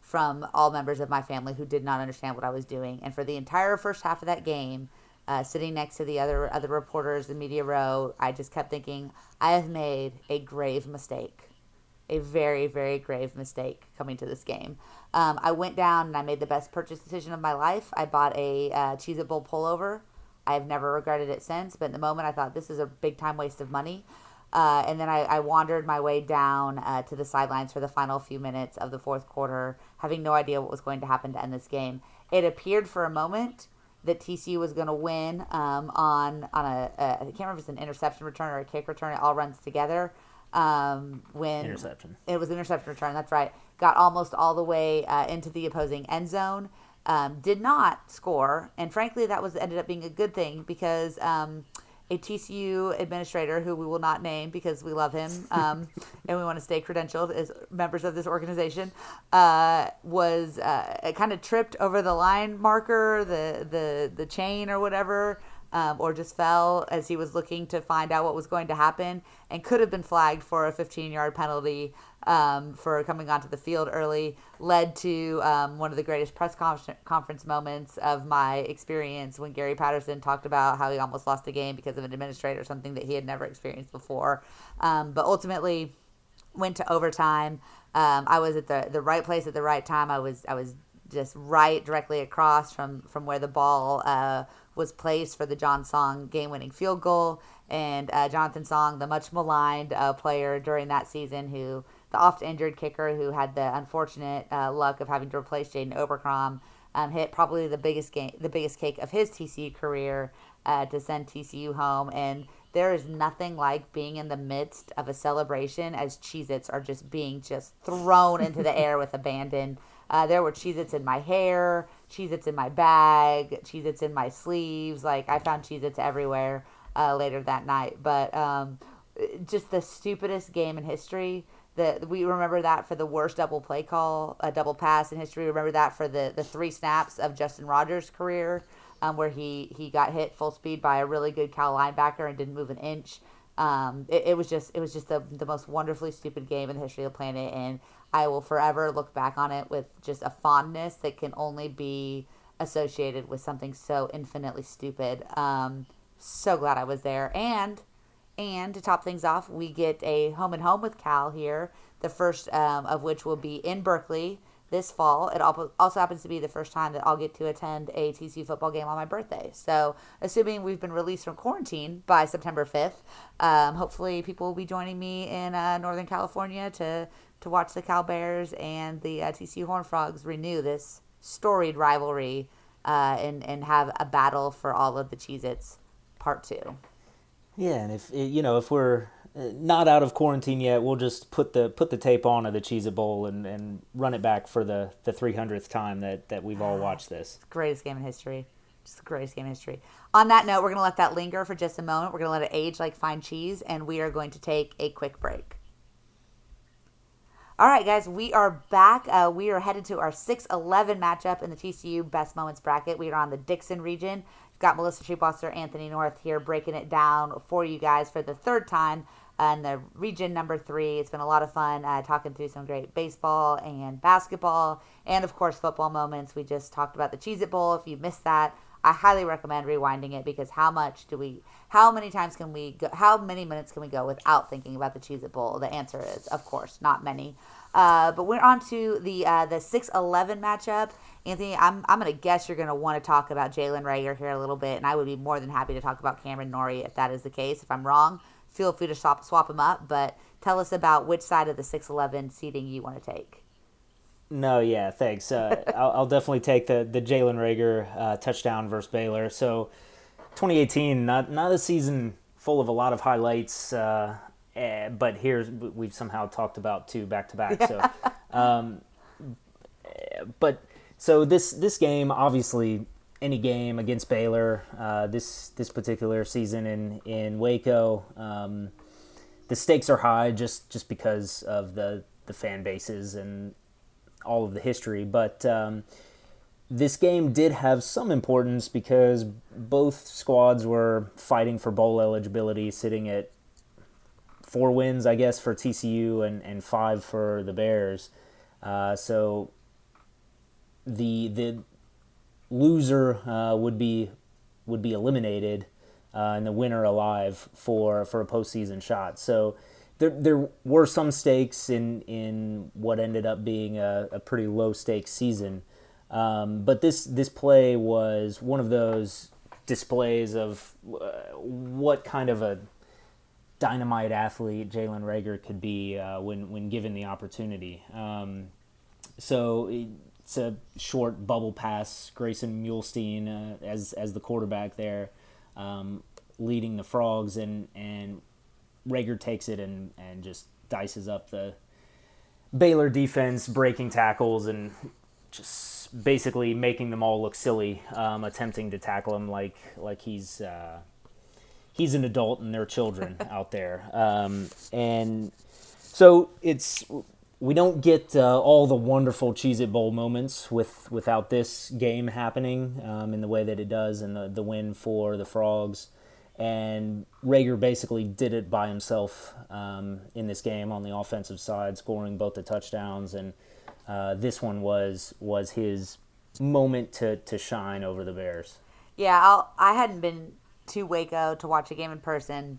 from all members of my family who did not understand what I was doing. And for the entire first half of that game, uh, sitting next to the other other reporters in media row, I just kept thinking, I have made a grave mistake, a very very grave mistake coming to this game. Um, I went down and I made the best purchase decision of my life. I bought a uh, Cheez It Bowl pullover. I've never regretted it since, but in the moment I thought this is a big time waste of money. Uh, and then I, I, wandered my way down uh, to the sidelines for the final few minutes of the fourth quarter, having no idea what was going to happen to end this game. It appeared for a moment that TCU was going to win um, on on a, a I can't remember if it's an interception return or a kick return. It all runs together. Um, when interception, it was an interception return. That's right. Got almost all the way uh, into the opposing end zone. Um, did not score, and frankly, that was ended up being a good thing because um, a TCU administrator who we will not name because we love him um, and we want to stay credentialed as members of this organization, uh, was uh, kind of tripped over the line marker, the the the chain or whatever, um, or just fell as he was looking to find out what was going to happen, and could have been flagged for a 15 yard penalty um, for coming onto the field early led to um, one of the greatest press conference moments of my experience when Gary Patterson talked about how he almost lost a game because of an administrator, something that he had never experienced before. Um, but ultimately, went to overtime. Um, I was at the, the right place at the right time. I was I was just right directly across from from where the ball uh, was placed for the John Song game winning field goal. And uh, Jonathan Song, the much maligned uh, player during that season, who the oft injured kicker who had the unfortunate uh, luck of having to replace Jaden Oberkrom, um, hit probably the biggest game, the biggest cake of his TCU career uh, to send TCU home. And there is nothing like being in the midst of a celebration as Cheez-Its are just being just thrown into the air with abandon. Uh, there were Cheez-Its in my hair, Cheez-Its in my bag, Cheez-Its in my sleeves. Like I found Cheez-Its everywhere uh, later that night. But um, just the stupidest game in history That we remember that for the worst double play call, a double pass in history. Remember that for the the three snaps of Justin Rogers' career, um, where he he got hit full speed by a really good Cal linebacker and didn't move an inch. Um, it, it was just it was just the, the most wonderfully stupid game in the history of the planet, and I will forever look back on it with just a fondness that can only be associated with something so infinitely stupid. Um, so glad I was there, and and to top things off, we get a home and home with Cal here, the first um, of which will be in Berkeley this fall. It also happens to be the first time that I'll get to attend a TCU football game on my birthday. So, assuming we've been released from quarantine by September 5th, um, hopefully people will be joining me in uh, Northern California to, to watch the Cal Bears and the uh, TCU Horned Frogs renew this storied rivalry uh, and, and have a battle for all of the Cheez Its part two. Yeah, and if you know if we're uh, not out of quarantine yet, we'll just put the put the tape on of the Cheez It Bowl and, and run it back for the the three hundredth time that, that we've all watched this. Greatest game in history. Just the greatest game in history. On that note, we're gonna let that linger for just a moment. We're gonna let it age like fine cheese, and we are going to take a quick break. All right, guys, we are back. Uh, we are headed to our 6 11 matchup in the TCU Best Moments bracket. We are on the Dixon region. We've Got Melissa Triebwasser, Anthony North here breaking it down for you guys for the third time and the region number three. It's been a lot of fun uh, talking through some great baseball and basketball, and of course football moments. We just talked about the Cheez It Bowl. If you missed that, I highly recommend rewinding it because how much do we, how many times can we go, how many minutes can we go without thinking about the Cheez It Bowl? The answer is, of course, not many. Uh, but we're on to the uh, the six eleven matchup. Anthony, I'm I'm gonna guess you're gonna want to talk about Jalen Reagor here a little bit, and I would be more than happy to talk about Cameron Norrie if that is the case. If I'm wrong, feel free to swap swap them up. But tell us about which side of the six eleven seating you want to take. No, yeah, thanks. Uh, I'll, I'll, definitely take the the Jalen Reagor uh, touchdown versus Baylor. So, 2018, not not a season full of a lot of highlights. Uh, uh, but here we've somehow talked about two back to back. So, um, but so this this game obviously any game against Baylor uh, this this particular season in in Waco. Um, the stakes are high just just because of the the fan bases and all of the history. But um, this game did have some importance because both squads were fighting for bowl eligibility, sitting at four wins, I guess, for TCU and, and five for the Bears. Uh, so the the loser uh, would be would be eliminated, uh, and the winner alive for for a postseason shot. So there there were some stakes in in what ended up being a, a pretty low stakes season. Um, but this this play was one of those displays of uh, what kind of a dynamite athlete Jalen Reagor could be uh, when when given the opportunity. Um, so it's a short bubble pass. Grayson Muehlstein uh, as as the quarterback there, um, leading the frogs, and and Reagor takes it and and just dices up the Baylor defense, breaking tackles and just basically making them all look silly, um, attempting to tackle him like like he's uh, he's an adult and they're children out there. Um, and so it's we don't get uh, all the wonderful Cheez It Bowl moments with without this game happening um, in the way that it does, and the the win for the Frogs. And Reagor basically did it by himself um, in this game on the offensive side, scoring both the touchdowns and uh, this one was was his moment to, to shine over the Bears. Yeah, I'll, I hadn't been to Waco to watch a game in person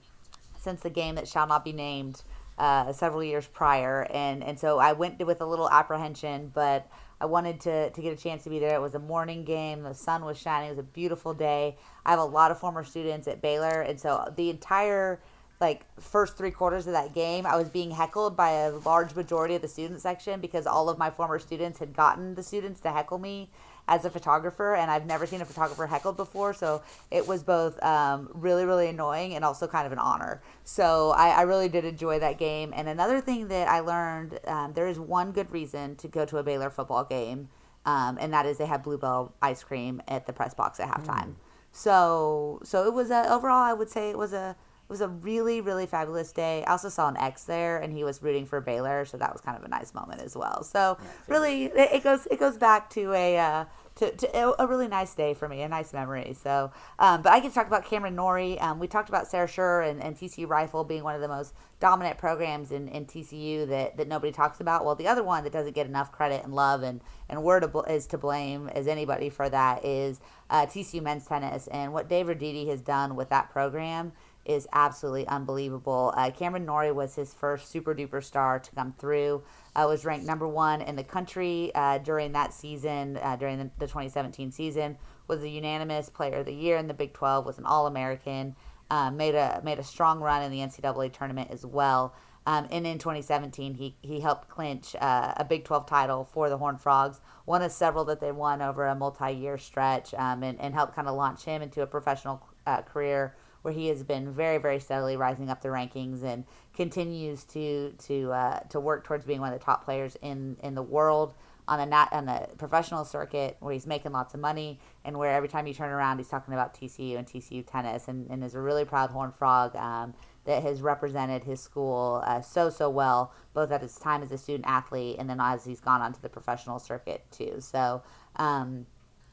since the game that shall not be named uh, several years prior, and and so I went with a little apprehension, but I wanted to to get a chance to be there. It was a morning game. The sun was shining. It was a beautiful day. I have a lot of former students at Baylor, and so the entire like first three quarters of that game, I was being heckled by a large majority of the student section because all of my former students had gotten the students to heckle me as a photographer, and I've never seen a photographer heckled before. So it was both um, really, really annoying and also kind of an honor. So I, I, really did enjoy that game. And another thing that I learned um, there is one good reason to go to a Baylor football game, um, and that is they have Bluebell ice cream at the press box at halftime. Mm. So, so it was a overall, I would say it was a it was a really, really fabulous day. I also saw an ex there, and he was rooting for Baylor, so that was kind of a nice moment as well. So yeah, really, it, it, goes it goes back to a uh, to, to a really nice day for me, a nice memory. So, um, but I can talk about Cameron Norrie. Um, we talked about Sarah Scherer and, and TCU Rifle being one of the most dominant programs in, in TCU that, that nobody talks about. Well, the other one that doesn't get enough credit and love and, and we're to, is to blame as anybody for that is uh, TCU men's tennis. And what Dave Roditi has done with that program is absolutely unbelievable. Uh, Cameron Norrie was his first super duper star to come through. Uh, was ranked number one in the country uh, during that season, uh, during the, the, 2017 season. Was a unanimous player of the year in the Big 12. Was an All American. Uh, made a made a strong run in the NCAA tournament as well. Um, and in 2017, he, he helped clinch uh, a Big 12 title for the Horned Frogs, one of several that they won over a multi year stretch, um, and, and helped kind of launch him into a professional uh, career where he has been very, very steadily rising up the rankings and continues to to uh, to work towards being one of the top players in in the world on a nat- on the professional circuit where he's making lots of money and where every time you turn around he's talking about TCU and TCU tennis and, and is a really proud Horn Frog um, that has represented his school uh, so so well both at his time as a student athlete and then as he's gone onto the professional circuit too. So um,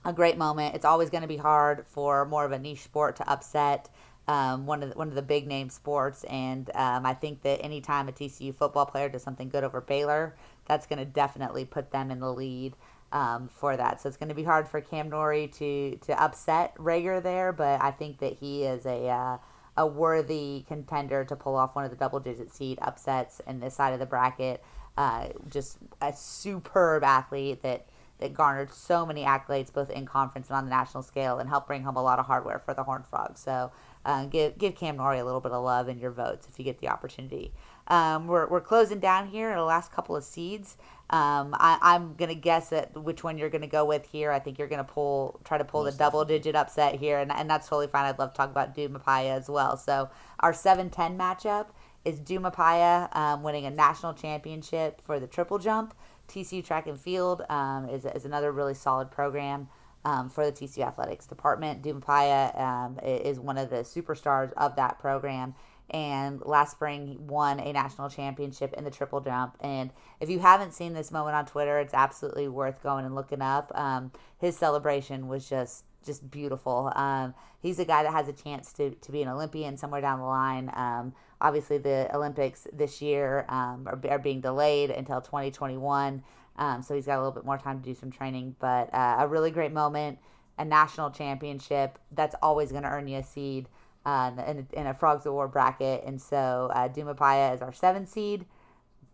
a great moment. It's always going to be hard for more of a niche sport to upset um, one of the, one of the big name sports, and um, I think that anytime a TCU football player does something good over Baylor, that's going to definitely put them in the lead um, for that. So it's going to be hard for Cam Norrie to to upset Reagor there, but I think that he is a uh, a worthy contender to pull off one of the double digit seed upsets in this side of the bracket. Uh, just a superb athlete that that garnered so many accolades both in conference and on the national scale and helped bring home a lot of hardware for the Horned Frogs. So uh, give give Cam Norrie a little bit of love in your votes if you get the opportunity. Um, we're, we're closing down here in the last couple of seeds. Um, I, I'm gonna guess at which one you're gonna go with here. I think you're gonna pull try to pull Most the double digit upset here, and, and that's totally fine. I'd love to talk about Dude Mapaya as well. So our 7-10 matchup is Dude Mapaya um, winning a national championship for the triple jump. TCU Track and Field um, is, is another really solid program um, for the TCU Athletics Department. Dude Mapaya um, is one of the superstars of that program. and last spring he won a national championship in the triple jump. And if you haven't seen this moment on Twitter, it's absolutely worth going and looking up. Um, his celebration was just just beautiful. Um, he's a guy that has a chance to, to be an Olympian somewhere down the line. Um, obviously, the Olympics this year um, are, are being delayed until 2021. Um, so he's got a little bit more time to do some training. But uh, a really great moment, a national championship. That's always going to earn you a seed uh, in, in, a Frogs of War bracket. And so uh, Dumapaya is our seventh seed,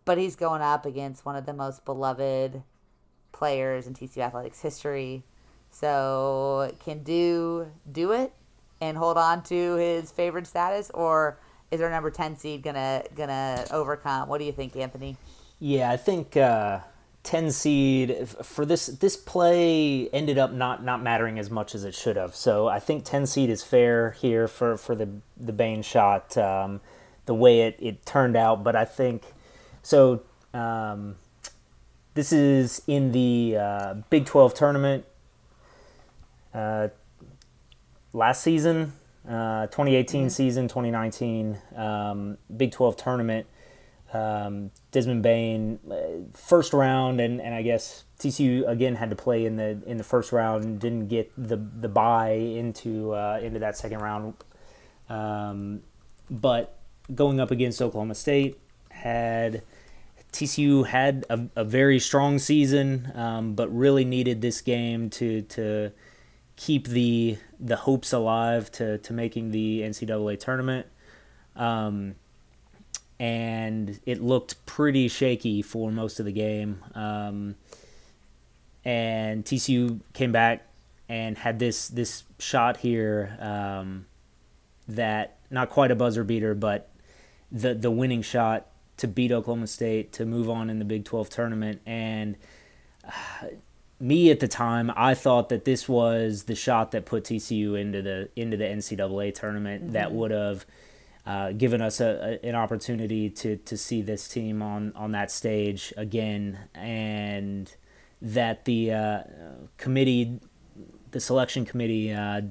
but he's going up against one of the most beloved players in TCU athletics history. So can do do it and hold on to his favorite status, or is our number ten seed gonna gonna overcome? What do you think, Anthony? Yeah, I think uh, ten seed for this this play ended up not not mattering as much as it should have. So I think ten seed is fair here for for the the Bane shot, um, the way it it turned out. But I think so. Um, this is in the uh, Big 12 tournament uh, last season, uh, 2018 mm-hmm. season, 2019 um, Big 12 tournament. Um, Desmond Bane, uh, first round, and, and I guess TCU again had to play in the in the first round and didn't get the the buy into uh, into that second round. Um, but going up against Oklahoma State had TCU had a, a very strong season, um, but really needed this game to to keep the the hopes alive to to making the NCAA tournament. Um, and it looked pretty shaky for most of the game. Um, and TCU came back and had this this shot here um, that not quite a buzzer beater, but the the winning shot to beat Oklahoma State to move on in the Big 12 tournament and. Uh, me at the time, I thought that this was the shot that put TCU into the into the NCAA tournament mm-hmm. that would have uh, given us a, a, an opportunity to to see this team on on that stage again, and that the uh, committee, the selection committee. Uh,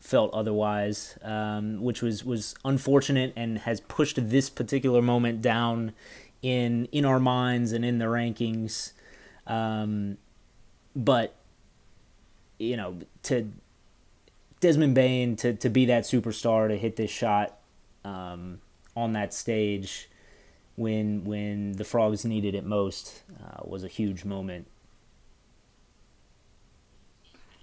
felt otherwise, um, which was, was unfortunate and has pushed this particular moment down in in our minds and in the rankings. Um, but you know, to Desmond Bane to to be that superstar to hit this shot um, on that stage when when the frogs needed it most uh, was a huge moment.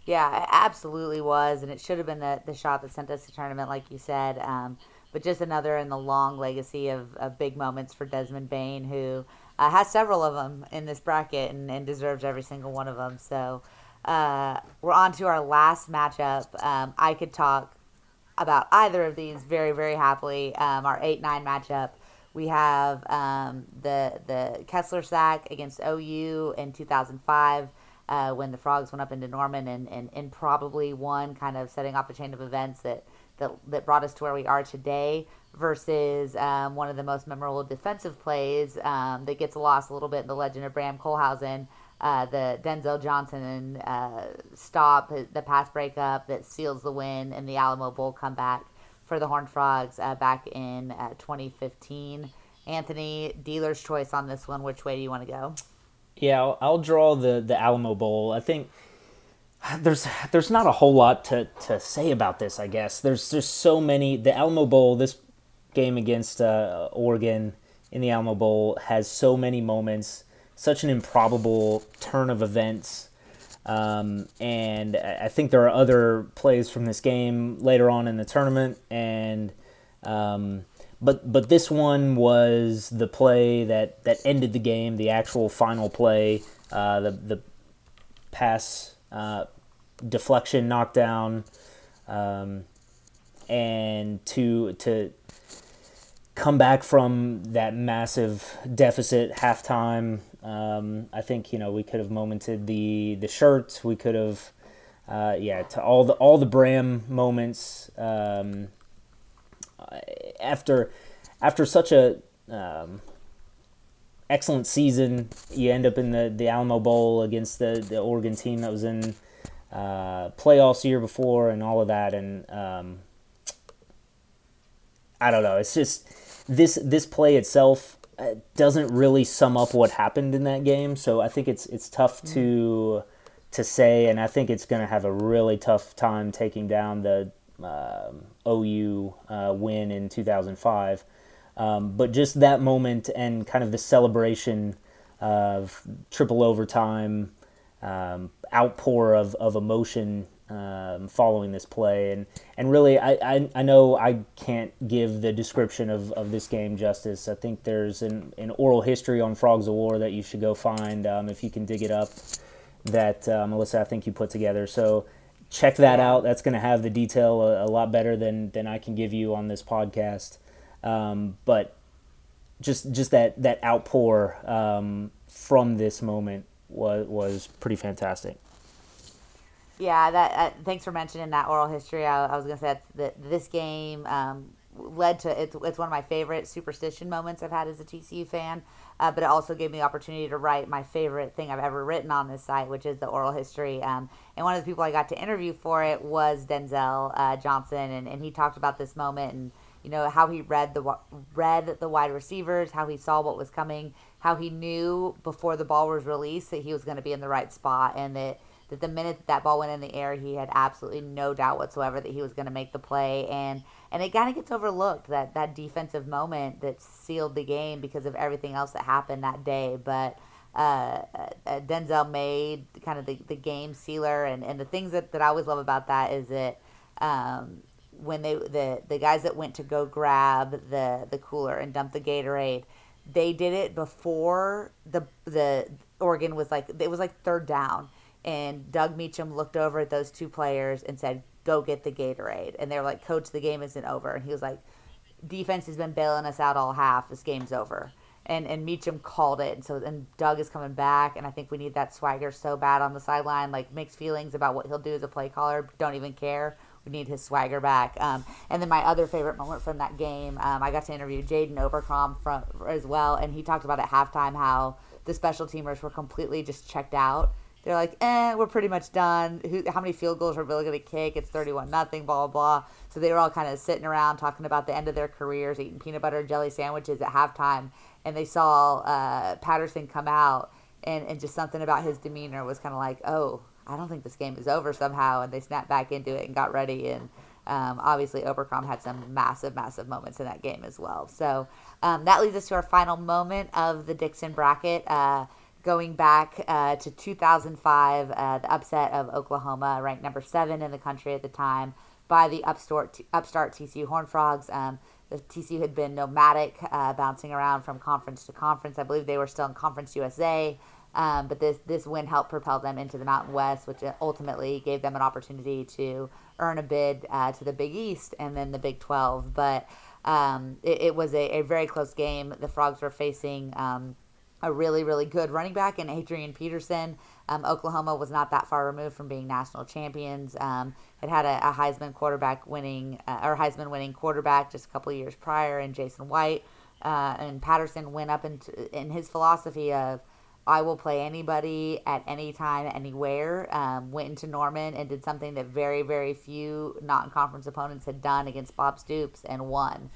Yeah, it absolutely was, and it should have been the, the shot that sent us to tournament, like you said. Um, but just another in the long legacy of, of big moments for Desmond Bane, who uh, has several of them in this bracket and, and deserves every single one of them. So uh, we're on to our last matchup. Um, I could talk about either of these very, very happily. Um, our 8 9 matchup. We have um, the the Kessler sack against OU in 2005 uh, when the Frogs went up into Norman and, and, and probably won, kind of setting off a chain of events that, that, that brought us to where we are today versus um, one of the most memorable defensive plays um, that gets lost a little bit in the legend of Bram Kohlhausen, uh, the Denzel Johnson uh, stop, the pass breakup that seals the win in the Alamo Bowl comeback for the Horned Frogs uh, back in uh, 2015. Anthony, dealer's choice on this one. Which way do you want to go? Yeah, I'll, I'll draw the, the Alamo Bowl. I think there's there's not a whole lot to, to say about this. I guess there's there's so many. The Alamo Bowl. This game against uh, Oregon in the Alamo Bowl has so many moments, such an improbable turn of events. Um, and I think there are other plays from this game later on in the tournament, and um, but but this one was the play that, that ended the game, the actual final play, uh, the the pass uh, deflection knockdown, um, and to to come back from that massive deficit halftime. Um, I think you know we could have momented the the shirts. We could have, uh, yeah, to all the all the Bram moments um, after after such a um, excellent season. You end up in the the Alamo Bowl against the the Oregon team that was in uh, playoffs the year before and all of that, and um, I don't know. It's just this this play itself doesn't really sum up what happened in that game. So I think it's it's tough to to say, and I think it's going to have a really tough time taking down the um, OU uh, win in 2005. Um, but just that moment and kind of the celebration of triple overtime, um, outpour of, of emotion um, following this play. And, and really, I, I, I, know I can't give the description of, of this game justice. I think there's an, an oral history on Frogs of War that you should go find um, if you can dig it up that uh, Melissa, I think you put together. So check that out. That's going to have the detail a, a, lot better than, than I can give you on this podcast. Um, but just just that that outpour um, from this moment was was pretty fantastic. Yeah, that. Uh, thanks for mentioning that oral history. I, I was gonna say that this game um, led to it's it's one of my favorite superstition moments I've had as a TCU fan. Uh, but it also gave me the opportunity to write my favorite thing I've ever written on this site, which is the oral history. Um, and one of the people I got to interview for it was Denzel uh, Johnson, and, and he talked about this moment and you know how he read the read the wide receivers, how he saw what was coming, how he knew before the ball was released that he was going to be in the right spot, and that that the minute that, that ball went in the air, he had absolutely no doubt whatsoever that he was going to make the play, and and it kind of gets overlooked that that defensive moment that sealed the game because of everything else that happened that day, but. Uh, uh, Denzel made kind of the, the game sealer, and, and the things that, that I always love about that is that um, when they the the guys that went to go grab the the cooler and dump the Gatorade, they did it before the the Oregon was like it was like third down, and Doug Meacham looked over at those two players and said, "Go get the Gatorade," and they were like, "Coach, the game isn't over," and he was like, "Defense has been bailing us out all half. This game's over." And, and Meacham called it, and so and Doug is coming back, and I think we need that swagger so bad on the sideline, like mixed feelings about what he'll do as a play caller. Don't even care we need his swagger back. Um, and then my other favorite moment from that game, um, I got to interview Jaden Oberkrom from as well, and he talked about at halftime how the special teamers were completely just checked out. They're like, eh, we're pretty much done. Who, how many field goals are really going to kick? It's 31 nothing, blah, blah, blah. So they were all kind of sitting around talking about the end of their careers, eating peanut butter and jelly sandwiches at halftime. And they saw uh, Patterson come out, and, and just something about his demeanor was kind of like, oh, I don't think this game is over somehow, and they snapped back into it and got ready. And um, obviously, Oberkrom had some massive, massive moments in that game as well. So um, that leads us to our final moment of the Dixon bracket. Uh, going back uh, to 2005, uh, the upset of Oklahoma, ranked number seven in the country at the time, by the upstart, upstart TCU Horned Frogs. Um, the TCU had been nomadic, uh, bouncing around from conference to conference. I believe they were still in Conference USA. Um, but this this win helped propel them into the Mountain West, which ultimately gave them an opportunity to earn a bid uh, to the Big East and then the Big 12. But um, it, it, was a, a, very close game. The Frogs were facing um, a really, really good running back in Adrian Peterson. Um, Oklahoma was not that far removed from being national champions. Um, had had a, a, Heisman quarterback winning, uh, or Heisman winning quarterback just a couple years prior, and Jason White. Uh, and Patterson went up into, in his philosophy of I will play anybody at any time, anywhere. Um, went into Norman and did something that very, very few non-conference opponents had done against Bob Stoops and won.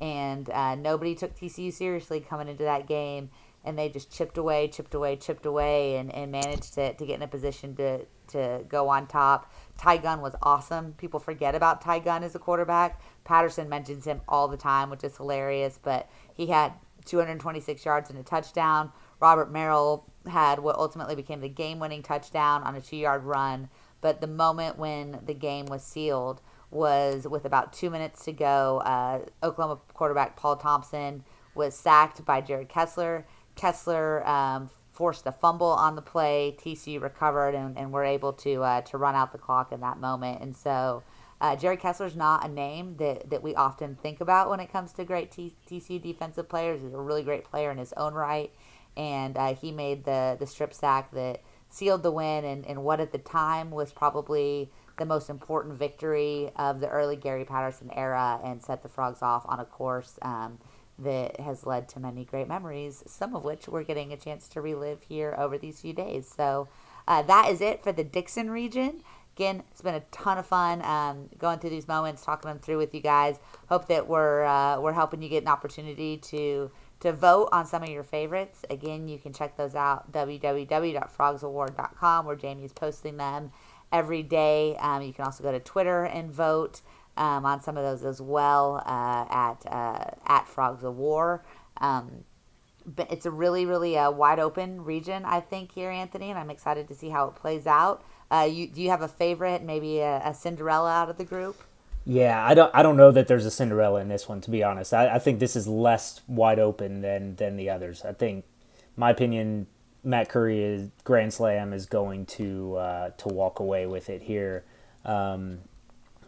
And uh, nobody took TCU seriously coming into that game, and they just chipped away, chipped away, chipped away, and, and managed to, to get in a position to, to go on top. Tye Gunn was awesome. People forget about Tye Gunn as a quarterback. Patterson mentions him all the time, which is hilarious, but he had 226 yards and a touchdown Robert Merrill had what ultimately became the game winning touchdown on a two yard run. But the moment when the game was sealed was with about two minutes to go. Uh, Oklahoma quarterback Paul Thompson was sacked by Jared Kessler. Kessler um, forced a fumble on the play. TCU recovered and, and were able to uh, to run out the clock in that moment. And so uh, Jared Kessler's not a name that, that we often think about when it comes to great T- TCU defensive players. He's a really great player in his own right and uh, he made the the strip sack that sealed the win and, and what at the time was probably the most important victory of the early Gary Patterson era and set the Frogs off on a course um, that has led to many great memories, some of which we're getting a chance to relive here over these few days. So uh, that is it for the Dixon region. again, it's been a ton of fun um, going through these moments, talking them through with you guys. Hope that we're uh, we're helping you get an opportunity to to vote on some of your favorites. Again, you can check those out www.frogsowar.com where Jamie is posting them every day. Um, you can also go to Twitter and vote um, on some of those as well uh, at uh, at Frogs of War. Um, but it's a really, really uh, wide open region, I think, here, Anthony, and I'm excited to see how it plays out. Uh, you do you have a favorite, maybe a, a, Cinderella out of the group? Yeah, I don't. I don't know that there's a Cinderella in this one. To be honest, I, I think this is less wide open than than the others. I think, my opinion, Matt Curry is Grand Slam is going to uh, to walk away with it here. Um,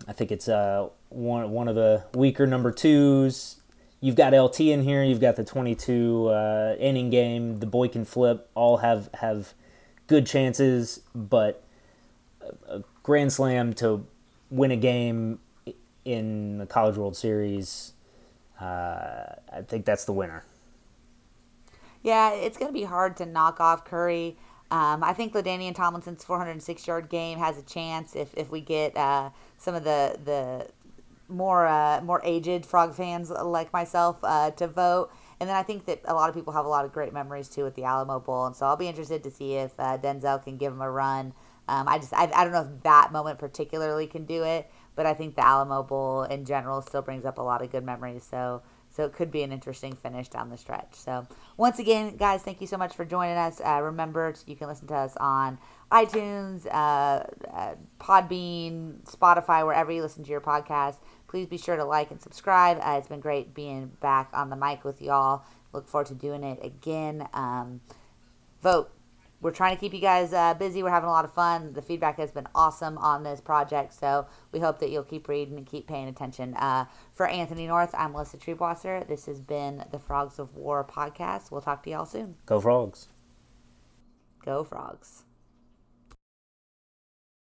I think it's uh, one one of the weaker number twos. You've got LT in here. You've got the 22 uh, inning game. The boy can flip. All have have good chances, but a grand slam to win a game in the College World Series, uh, I think that's the winner. Yeah, it's going to be hard to knock off Curry. Um, I think LaDainian Tomlinson's 406 yard game has a chance if, if we get uh, some of the the more uh, more aged Frog fans like myself uh, to vote. And then I think that a lot of people have a lot of great memories too with the Alamo Bowl, and so I'll be interested to see if uh, Denzel can give him a run. Um, I just I, I don't know if that moment particularly can do it, but I think the Alamo Bowl in general still brings up a lot of good memories. So so it could be an interesting finish down the stretch. So once again, guys, thank you so much for joining us. Uh, remember, you can listen to us on iTunes, uh, uh, Podbean, Spotify, wherever you listen to your podcast. Please be sure to like and subscribe. Uh, it's been great being back on the mic with y'all. Look forward to doing it again. Um, vote we're trying to keep you guys uh, busy. We're having a lot of fun. The feedback has been awesome on this project, so we hope that you'll keep reading and keep paying attention. Uh, for Anthony North, I'm Melissa Triebwasser. This has been the Frogs of War podcast. We'll talk to y'all soon. Go Frogs. Go Frogs.